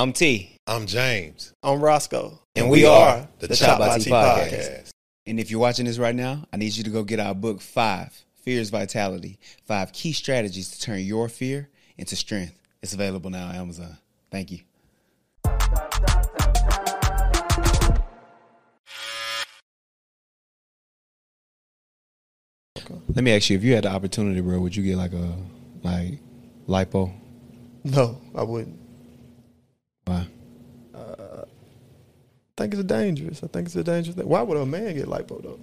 I'm T. I'm James. I'm Roscoe. And we are the the Chop by T podcast. podcast. And if you're watching this right now, I need you to go get our book Five Fears Vitality Five Key Strategies to Turn Your Fear into Strength. It's available now on Amazon. Thank you. Let me ask you: If you had the opportunity, bro, would you get like a like lipo? No, I wouldn't. Why? Uh, I think it's dangerous. I think it's a dangerous thing. Why would a man get lipo though?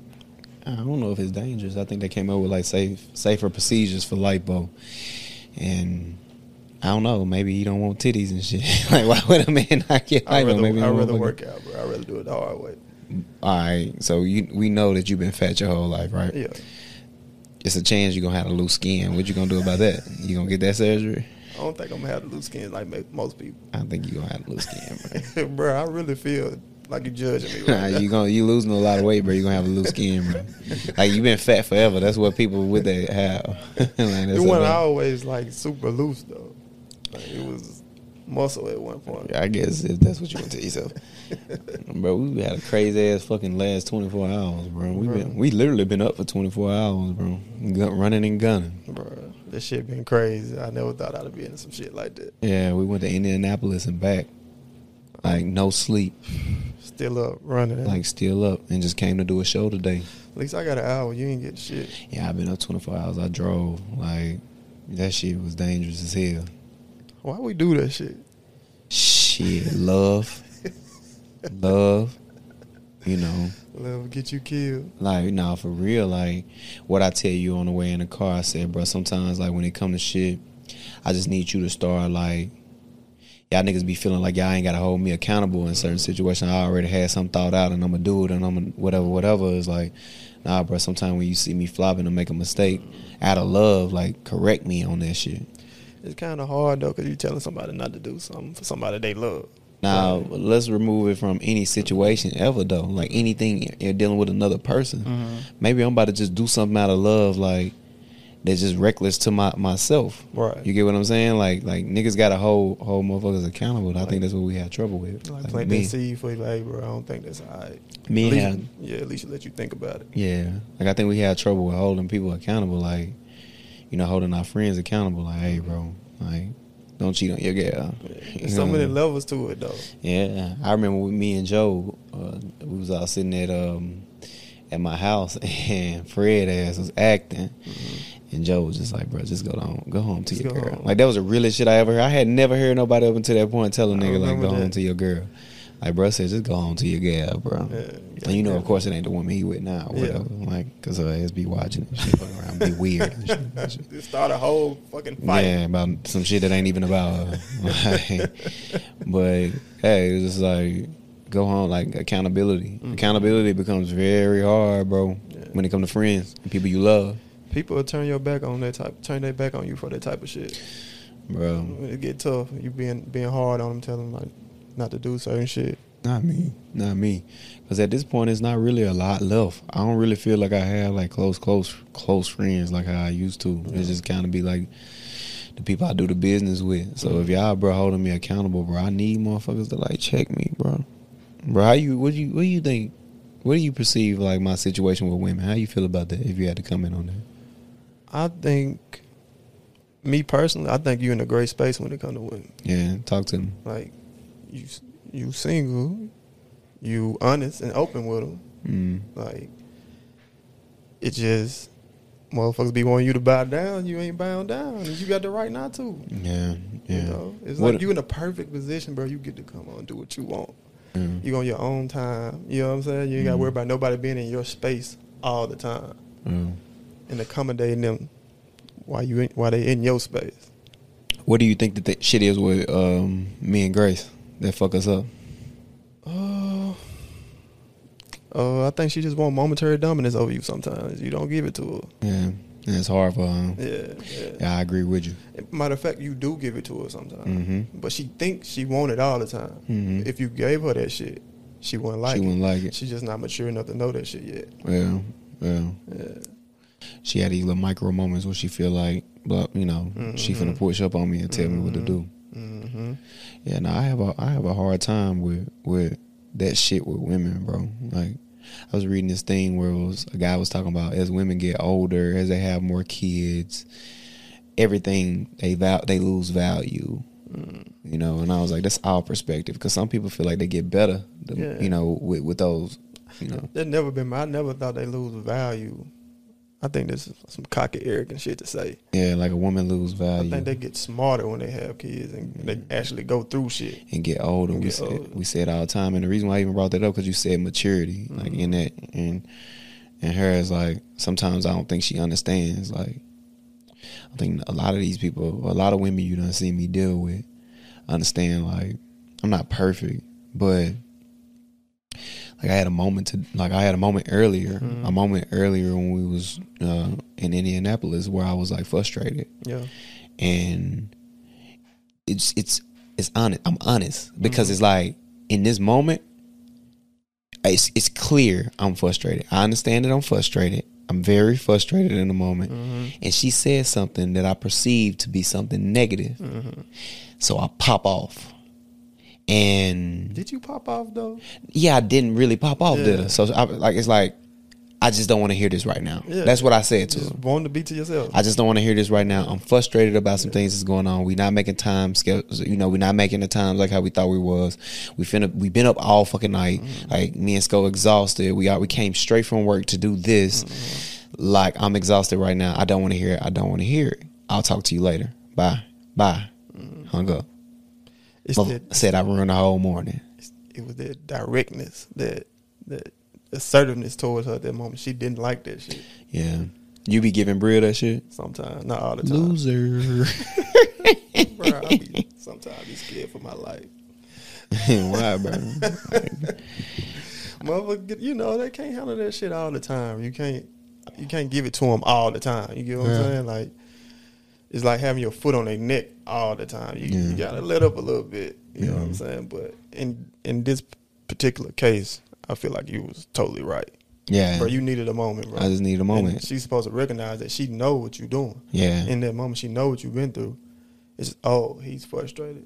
I don't know if it's dangerous. I think they came up with like safe, safer procedures for lipo, and I don't know. Maybe you don't want titties and shit. like, why would a man not get I'd rather, Maybe I'd rather work out, bro. I'd rather do it the hard way. All right, so you we know that you've been fat your whole life, right? Yeah. It's a chance you're gonna have a loose skin. What you gonna do about that? You gonna get that surgery? I don't think I'm gonna have the loose skin like most people. I think you gonna have a loose skin, bro, I really feel like you're judging me. bro. Right now. you gonna you losing a lot of weight, bro. You gonna have a loose skin, bro. Like you've been fat forever. That's what people with that have. like, it wasn't always like super loose though. Like, it was muscle at one point. I guess if that's what you want to tell yourself. bro, we had a crazy ass fucking last 24 hours, bro. We been we literally been up for 24 hours, bro. Gun, running and gunning. Bro, this shit been crazy. I never thought I'd be in some shit like that. Yeah, we went to Indianapolis and back. Like no sleep, Still up running. like still up, and just came to do a show today. At least I got an hour. You ain't get shit. Yeah, I've been up 24 hours. I drove. Like that shit was dangerous as hell. Why we do that shit? Shit, love, love. You know, Love get you killed. Like, nah, for real. Like, what I tell you on the way in the car, I said, bro, sometimes, like, when it come to shit, I just need you to start, like, y'all niggas be feeling like y'all ain't got to hold me accountable in certain situations. I already had some thought out and I'm going to do it and I'm going to whatever, whatever. It's like, nah, bro, sometimes when you see me flopping or make a mistake, out of love, like, correct me on that shit. It's kind of hard though, cause you telling somebody not to do something for somebody they love. Now, let's remove it from any situation ever, though. Like anything you're dealing with another person. Mm-hmm. Maybe I'm about to just do something out of love, like that's just reckless to my myself. Right. You get what I'm saying? Like, like niggas got to hold hold motherfuckers accountable. I think that's what we had trouble with. Like, Like, plant me, that seed for you, like, bro. I don't think that's all right. me least, and yeah, at least you let you think about it. yeah. Like I think we had trouble with holding people accountable. Like, you know, holding our friends accountable. Like, hey, bro, like. Don't cheat on your girl. You There's so what I many mean? levels to it though. Yeah, I remember with me and Joe, uh, we was all sitting at um at my house, and Fred ass was acting, and Joe was just like, "Bro, just go on, go home to Just your girl." home. Like that was the realest shit I ever heard. I had never heard nobody up until that point tell a nigga like, "Go home to your girl." Like, bro said, just go home to your girl, bro. Yeah, and you know, of course, it ain't the woman he with now, or Yeah. whatever. Like, cause her ass be watching and shit, fucking around, be weird. And shit. Just start a whole fucking fight. Yeah, about some shit that ain't even about her. Like, but hey, it's just like go home like accountability. Mm. Accountability becomes very hard, bro, Yeah. when it comes to friends and people you love, People will turn your back on that type, turn their back on you for that type of shit. bro. It get tough, you being being hard on them, telling them like not to do certain shit. Not me, not me. Because at this point, it's not really a lot left. I don't really feel like I have like close, close, close friends like how I used to. It's just kind of be like the people I do the business with. So if y'all, bro, holding me accountable, bro, I need motherfuckers to like check me, bro. Bro, how you? What do you? What do you think? What do you perceive like my situation with women? How you feel about that? If you had to comment on that, I think, me personally, I think you're in a great space when it comes to women. yeah, talk to me. Like, you you single, you honest and open with them. Mm. Like, it just motherfuckers be wanting you to bow down. You ain't bowing down, and you got the right not to. Yeah, yeah. You know, it's What- like you in a perfect position, bro. You get to come on do what you want. Yeah. You on your own time. You know what I'm saying? You ain't got to worry about nobody being in your space all the time Yeah. and accommodating them while you in, while they in your space. What do you think that the shit is with um, me and Grace that fuck us up? Uh, uh, I think she just want momentary dominance over you. Sometimes you don't give it to her. Yeah, and it's hard for her. Yeah, yeah. Yeah, I agree with you. Matter of fact, you do give it to her sometimes, Mhm. but she thinks she want it all the time. Mhm. If you gave her that shit, she wouldn't like she it. wouldn't like it. She's just not mature enough to know that shit yet. Yeah, yeah. Yeah. She had these little micro moments where she feel like, but you know, she finna push up on me and tell me what to do. Mm-hmm. Yeah, no, I have a I have a hard time with with that shit with women, bro. Like I was reading this thing where it was a guy was talking about as women get older, as they have more kids, everything they val- they lose value. Mm. You know, and I was like, that's our perspective because some people feel like they get better, Yeah. you know, with with those, you know. That never been. my- I never thought they lose value. I think this is some cocky, arrogant shit to say. Yeah, like a woman lose value. I think they get smarter when they have kids and they actually go through shit. and get older. And we get said older. we say it all the time, and the reason why I even brought that up because you said maturity, like Mhm. in that, and and her is like sometimes I don't think she understands. Like I think a lot of these people, a lot of women you don't see me deal with, understand. Like I'm not perfect, but like I had a moment to like I had a moment earlier, Mhm. a moment earlier when we was uh, in Indianapolis where I was like frustrated Yeah. and it's it's it's honest. I'm honest because Mhm. it's like in this moment, it's it's clear I'm frustrated. I understand that I'm frustrated. I'm very frustrated in the moment, Mm-hmm. and she said something that I perceived to be something negative. Mm-hmm. So I pop off, and Did you pop off though? yeah, I didn't really pop off, I? So I, like it's like I just don't want to hear this right now. Yeah. That's what I said to. Just wanting to be to yourself. I just don't want to hear this right now. I'm frustrated about some things that's going on. We're not making time schedules. You know, we're not making the times like how we thought we was. We finna we been up all fucking night. Mm-hmm. Like me and Sko exhausted. We are we came straight from work to do this. Mm-hmm. Like I'm exhausted right now. I don't want to hear it. I don't want to hear it. I'll talk to you later. Bye. Bye. Mm-hmm. Hung up. It's Mother- that, said I ruined the whole morning. it was that directness, that that assertiveness towards her at that moment. She didn't like that shit. Yeah. You be giving Bria that shit? Sometimes, not all the time. Loser. Bro, I be, sometimes I be scared for my life. Why, bro? Motherfucker, you know they can't handle that shit all the time. You can't, you can't give it to them all the time. You get what Yeah. I'm saying? Like, it's like having your foot on their neck all the time. You, you gotta let up a little bit. You know what I'm saying? But in in this particular case, I feel like you was totally right, Yeah. bro. You needed a moment, bro. I just need a And moment. she's supposed to recognize that she know what you're doing. Yeah. In that moment, she know what you've been through. It's just, oh, he's frustrated.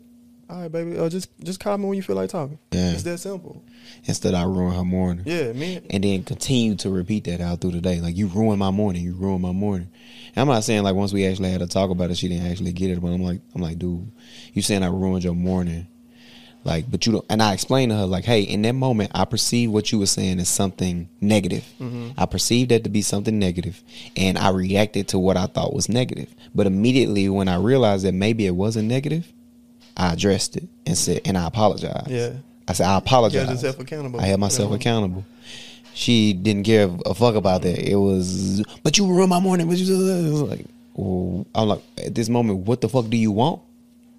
All right, baby. Uh, just just call me when you feel like talking. Yeah. It's that simple. Instead, I ruin her morning. Yeah, man. And then continue to repeat that out through the day. Like, you ruined my morning. You ruined my morning. And I'm not saying, like, once we actually had to talk about it, she didn't actually get it. But I'm like, I'm like, dude, you saying I ruined your morning. Like, but you don't. And I explained to her, like, hey, in that moment, I perceived what you were saying as something negative. Mhm. I perceived that to be something negative, and I reacted to what I thought was negative. But immediately, when I realized that maybe it wasn't negative, I addressed it and said, and I apologized. Yeah. I said, I You apologize. got yourself accountable. I held myself Yeah. accountable. She didn't give a fuck about that. It was, but you ruined my morning. But you, it was like, well, I'm like, at this moment, what the fuck do you want?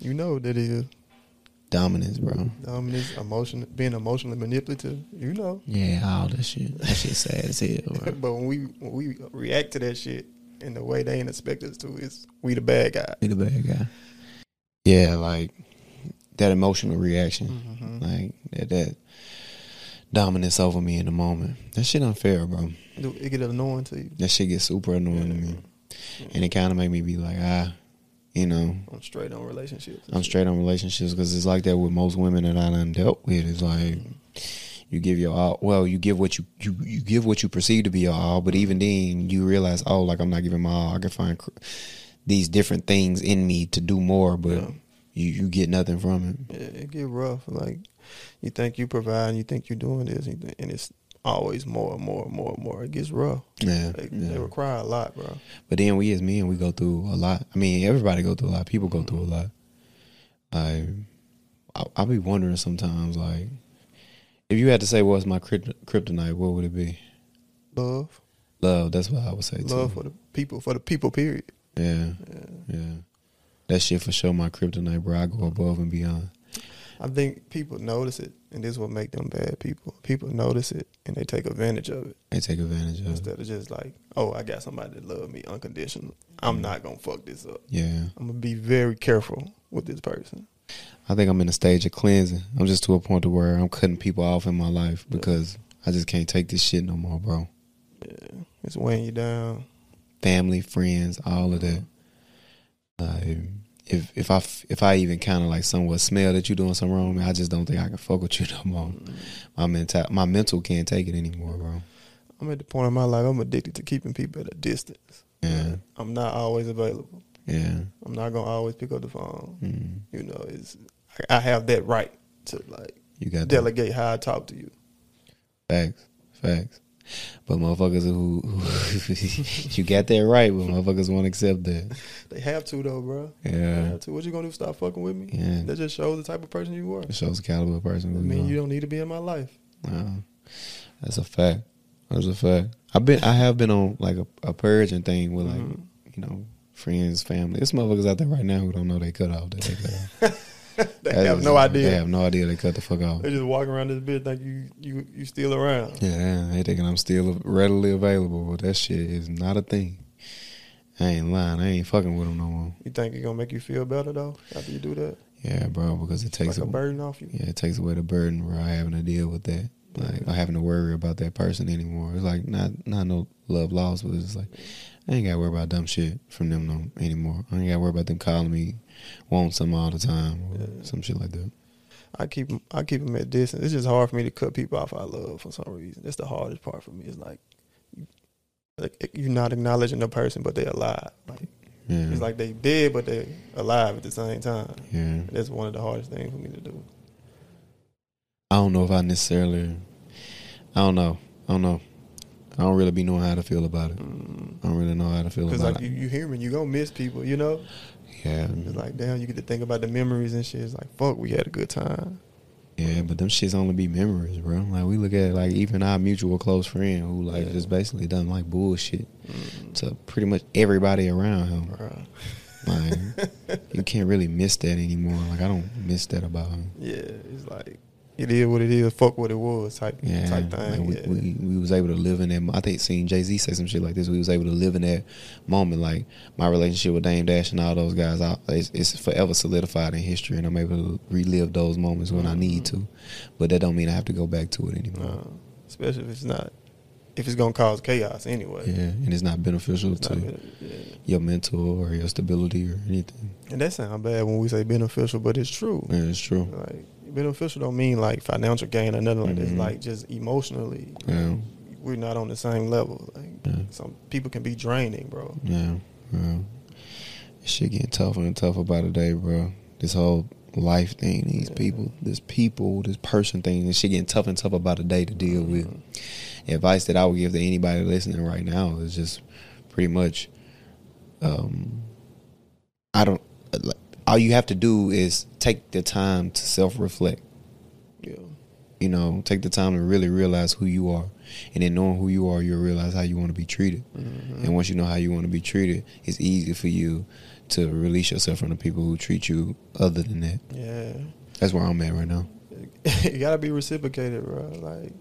You know what that is. Dominance, bro. Dominance, emotion, being emotionally manipulative. You know. Yeah, all that shit. That shit sad as hell, bro. but when we when we react to that shit in the way they ain't expect us to, is we the bad guy. Be the bad guy. Yeah, like that emotional reaction, Mhm. like that that dominance over me in the moment. That shit unfair, bro. It get annoying to you. That shit gets super annoying to me, and it kind of make me be like, ah, you know, I'm straight on relationships. I'm straight on relationships because it's like that with most women that I done dealt with. It's like you give your all. Well, you give what you you you give what you perceive to be your all, but even then you realize, oh, like I'm not giving my all. I can find these different things in me to do more, but Yeah. you you get nothing from it. Yeah, it get rough. Like you think you provide, you think you're doing this, and it's always more and more and more and more. It gets rough. Yeah, They, yeah. they require a lot, bro. But then we as men, we go through a lot. I mean, everybody go through a lot. People go through a lot. Like, I, I be wondering sometimes, like, if you had to say what's my kryptonite, what would it be? Love, Love. That's what I would say. love too. for the people, for the people. Period. Yeah, Yeah. yeah. That shit for sure. My kryptonite, bro. I go above and beyond. I think people notice it, and this will make them bad people. People notice it, and they take advantage of it They take advantage of. it. instead of just like, oh, I got somebody that love me unconditional. I'm mm. not gonna fuck this up. Yeah, I'm gonna be very careful with this person. I think I'm in a stage of cleansing. I'm just to a point to where I'm cutting people off in my life because I just can't take this shit no more, bro. Yeah, it's weighing you down. Family, friends, all of that. If if I if I even kind of like somewhat smell that you doing something wrong, man, I just don't think I can fuck with you no more. My mental my mental can't take it anymore, bro. I'm at the point in my life I'm addicted to keeping people at a distance. Yeah, I'm not always available. yeah, I'm not gonna always pick up the phone. mm. You know, it's I I have that right to like you got that. delegate how I talk to you. Facts, facts. But motherfuckers who, who you got that right, but motherfuckers won't accept that. They have to though, bro. They Yeah, have to. What you gonna do? Stop fucking with me? yeah. That just shows the type of person you are. It shows the caliber of person. I mean, you don't need to be in my life. No, that's a fact. That's a fact. I've been, I have been on like a, a purging thing with like, Mhm. you know, friends, family. There's motherfuckers out there right now who don't know they cut off. That they cut off. they That have is- no idea. They have no idea they cut the fuck off. They just walking around this bitch like you you you still around. Yeah, they thinking I'm still readily available, but that shit is not a thing. I ain't lying. I ain't fucking with them no more. You think it's gonna make you feel better though after you do that? Yeah, bro, because it takes like a a- burden off you. Yeah, it takes away the burden where I having to deal with that. Like I having to worry about that person anymore. It's like not not no love lost, but it's like I ain't gotta worry about dumb shit from them no anymore. I ain't gotta worry about them calling me want some all the time or Yeah. some shit like that. I keep 'em- I keep them at distance. It's just hard for me to cut people off I love for some reason. That's the hardest part for me. It's like, like you're not acknowledging the person, but they're alive. Like Yeah. it's like they dead, but they alive at the same time. yeah. And that's one of the hardest things for me to do. I don't know if I necessarily I don't know. I don't know. I don't really be knowing how to feel about it. I don't really know how to feel about it. Because like you, you human, you gonna miss people. You know, yeah. it's like damn, you get to think about the memories and shit. It's like fuck, we had a good time. Yeah, but them shits only be memories, bro. Like we look at like even our mutual close friend who like Yeah. just basically done like bullshit Mm, to pretty much everybody around him. bruh. Like you can't really miss that anymore. Like I don't miss that about him. Yeah, it's like it is what it is. Fuck what it was. Type Yeah, type like thing. we, yeah. we we was able to live in that. I think seeing Jay Z say some shit like this, we was able to live in that moment. Like my relationship with Dame Dash and all those guys, I, it's, it's forever solidified in history, and I'm able to relive those moments when I need to. But that don't mean I have to go back to it anymore. Especially if it's not if it's gonna cause chaos anyway. Yeah, and it's not beneficial It's to not been- yeah. your mental or your stability or anything. And that sounds bad when we say beneficial, but it's true. Yeah, it's true. Like beneficial don't mean like financial gain or nothing like that. It's Mhm. like just emotionally, Yeah, we're not on the same level. Like Yeah. some people can be draining, bro. yeah, yeah. Shit getting tougher and tougher by the day, bro. This whole life thing, these Yeah. people, this people, this person thing, this shit getting tougher and tougher by the day to deal with. Mhm. Advice that I would give to anybody listening right now is just pretty much, um, I don't. Like, all you have to do is take the time to self reflect. Yeah. you know, take the time to really realize who you are. And then knowing who you are, you'll realize how you want to be treated. Mhm. And once you know how you want to be treated, it's easy for you to release yourself from the people who treat you other than that. Yeah. That's where I'm at right now. you gotta be reciprocated, bro. Like,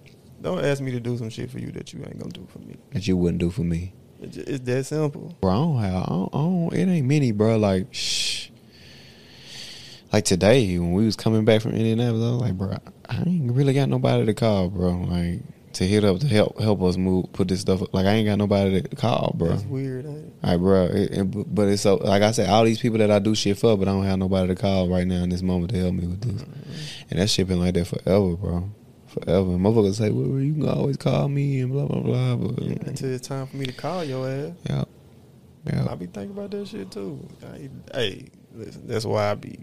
don't ask me to do some shit for you that you ain't gonna do for me. That you wouldn't do for me. It's that simple. Bro, I don't have, I don't, I don't it ain't many, bro. Like, shh. Like today, when we was coming back from Indianapolis, I was like, bro, I ain't really got nobody to call, bro. Like, to hit up to help help us move, put this stuff. up. Like, I ain't got nobody to call, bro. That's weird. Ain't it? Right, bro. It, it- but it's so like I said, all these people that I do shit for, but I don't have nobody to call right now in this moment to help me with this. Mm-hmm. And that shit been like that forever, bro. Forever. And motherfuckers say, well, you can always call me and blah blah blah. But Yeah, until it's time for me to call your ass. yeah, yeah, I be thinking about that shit too. I, hey, listen, that's why I be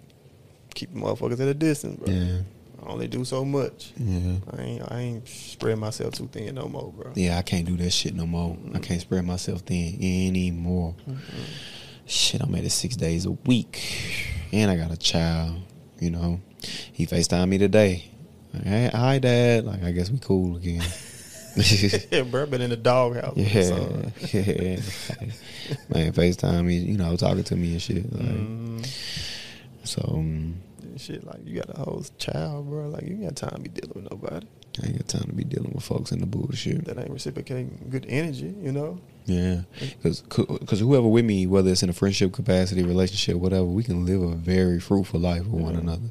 keeping motherfuckers at a distance, bro. yeah, I only do so much. yeah. I ain't, I ain't spread myself too thin no more, bro. Yeah, I can't do that shit no more. I can't spread myself thin anymore. Shit, I'm at it six days a week, and I got a child. You know, he Facetime me today. Like, hey, hi, dad. Like, I guess we cool again. yeah, bro, been in the doghouse. Yeah, son. yeah. Man, FaceTime me, you know, talking to me and shit. Like, Mm, So um, shit, like you got a whole child, bro. Like you ain't got time to be dealing with nobody I ain't got time to be dealing with folks in the bullshit. that ain't reciprocating good energy. You know, Yeah, because because whoever with me, whether it's in a friendship capacity, relationship, whatever, we can live a very fruitful life with one another.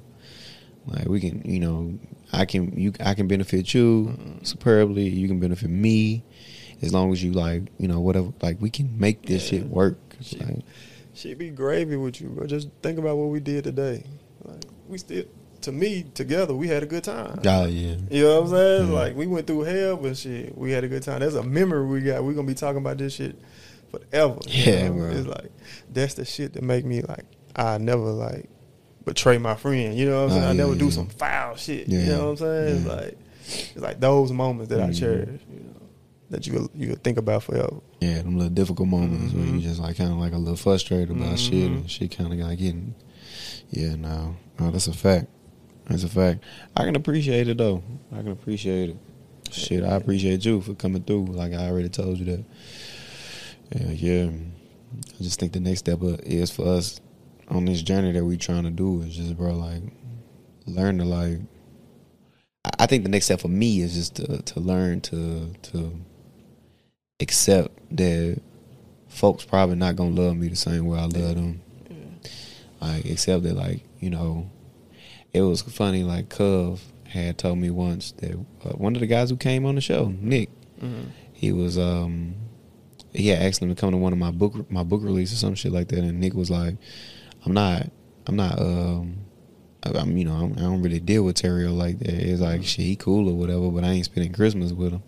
Like we can, you know, I can you I can benefit you Mhm. superbly. You can benefit me, as long as you like, you know, whatever. Like we can make this Yeah. shit work. She, like, Shit be gravy with you, bro. Just think about what we did today. We still, to me, together we had a good time. Oh yeah. You know what I'm saying? Like we went through hell, but shit, we had a good time. That's a memory we got. We're gonna be talking about this shit forever. you Yeah, know? bro. It's like that's the shit that make me like I never like betray my friend. You know what I'm saying? Oh, I yeah, never do yeah. some foul shit. Yeah, You know what I'm saying? It's like it's like those moments that I Mhm. cherish. You know, that you you will think about forever. Yeah, them little difficult moments where you Mhm. just like kind of like a little frustrated about shit Mhm. and shit kind of like getting. Yeah, no, no, that's a fact. That's a fact. I can appreciate it though. I can appreciate it. Shit, I appreciate you for coming through. Like I already told you that. Yeah, yeah. I just think the next step is for us on this journey that we trying to do is just, bro, like learn to like. I- I think the next step for me is just to to learn to to accept that folks probably not gonna love me the same way I love them. Like accept that, like you know, it was funny. Like Cove had told me once that uh, one of the guys who came on the show, Nick, Mm-hmm. he was um he had asked him to come to one of my book my book release or some shit like that, and Nick was like, "I'm not, I'm not, um, I'm you know I'm, I don't really deal with Terrio like that. It's like shit, he cool or whatever, but I ain't spending Christmas with him."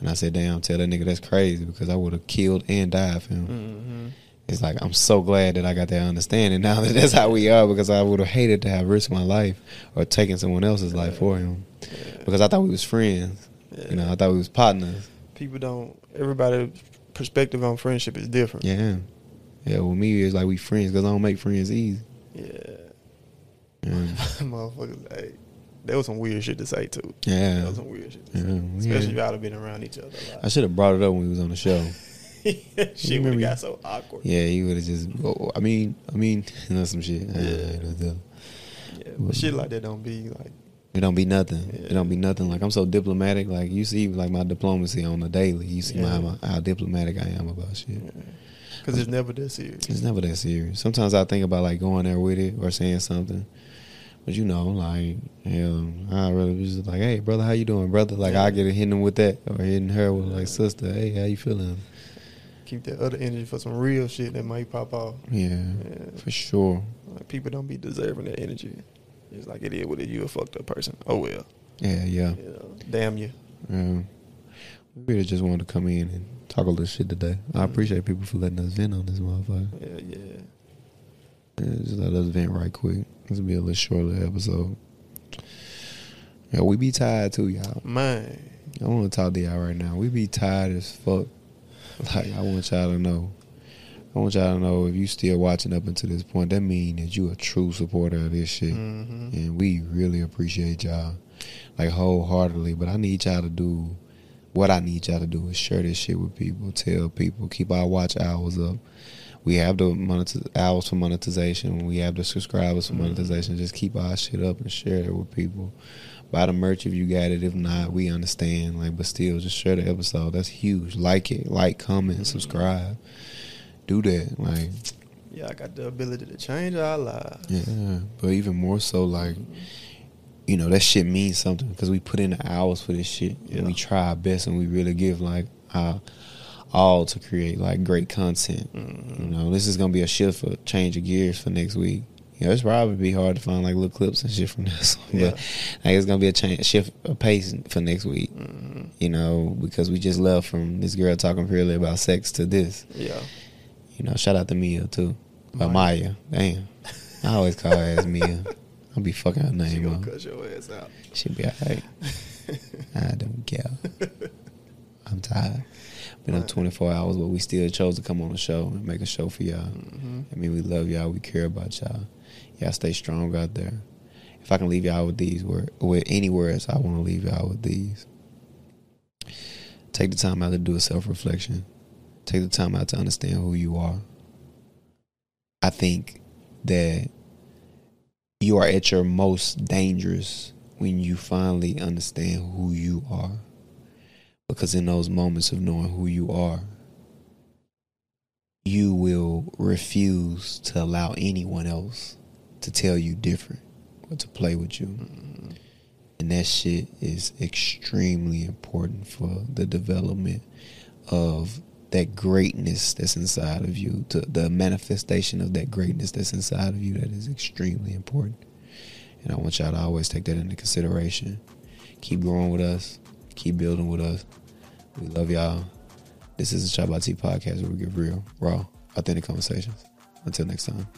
And I said, "Damn, tell that nigga that's crazy because I would have killed and died for him." Mm-hmm. It's like I'm so glad that I got that understanding now that that's how we are because I would have hated to have risked my life or taken someone else's life for him because I thought we was friends. You know, I thought we was partners. people don't. Everybody's perspective on friendship is different. Yeah, yeah. With me, it's like we friends because I don't make friends easy. Yeah. Yeah, Motherfuckers, hey, there was some weird shit to say too. yeah. There was some weird shit to Yeah, say. Especially if y'all have been around each other a I should have brought it up when we was on the show. shit would have got so awkward. Yeah, he would have just. Oh, oh, I mean, I mean, that's some shit. Yeah. Yeah. Yeah, but shit like that don't be like. It don't be nothing. Yeah. It don't be nothing. Like I'm so diplomatic. Like you see, like my diplomacy on the daily. You see Yeah. my, how diplomatic I am about shit. Because it's never that serious. It's never that serious. Sometimes I think about like going there with it or saying something, but you know, like hell, I really was just like, "Hey, brother, how you doing, brother?" Like Yeah. I get hitting him with that or hitting her with like, "Sister, hey, how you feeling?" Keep that other energy for some real shit that might pop off. Yeah, Yeah. for sure. Like people don't be deserving that energy. It's like it is with it. You a fucked up person. Oh well. Yeah, yeah. You know, damn you. yeah. We really just wanted to come in and talk a little shit today. I Mhm. appreciate people for letting us vent on this motherfucker. Yeah, yeah. Yeah, just let us vent right quick. This will be a little shorter episode. Yeah, we be tired too, y'all. Man. I want to talk to y'all right now. We be tired as fuck. Like I want y'all to know. I want y'all to know if you still watching up until this point, that means that you a true supporter of this shit, hmm and we really appreciate y'all, like wholeheartedly. But I need y'all to do what I need y'all to do is share this shit with people, tell people, keep our watch hours up. We have the monetiz- hours for monetization. We have the subscribers for Mhm. monetization. Just keep our shit up and share it with people. Buy the merch if you got it. If not, we understand. Like, but still, just share the episode. That's huge. Like it. Like, comment, subscribe. Do that. Like, Yeah, I got the ability to change our lives. yeah. But even more so, like, you know, that shit means something because we put in the hours for this shit Yeah. and we try our best and we really give like our all to create like great content. Mhm. You know, this is gonna be a shift for change of gears for next week. You know, it's probably be hard to find like little clips and shit from this, one, Yeah. but like it's gonna be a change, shift of pace for next week. Mhm. You know, because we just left from this girl talking purely about sex to this. Yeah. You know, shout out to Mia too, Maya. Maya. Damn, I always call her as Mia. I'll be fucking her She name gonna up. cut your ass out. She'll be alright. I don't care. I'm tired. Been up 24 hours, but we still chose to come on the show and make a show for y'all. Mhm. I mean, we love y'all. We care about y'all. Y'all stay strong out there. If I can leave y'all with these words, with any words, I want to leave y'all with these. Take the time out to do a self reflection. Take the time out to understand who you are. I think that you are at your most dangerous when you finally understand who you are. Because in those moments of knowing who you are, you will refuse to allow anyone else to tell you different or to play with you. Mhm. And that shit is extremely important for the development of that greatness that's inside of you, to the manifestation of that greatness that's inside of you that is extremely important. And I want y'all to always take that into consideration. Keep growing with us. Keep building with us. We love y'all. This is the Chop Tea podcast where we get real, raw, authentic conversations. Until next time.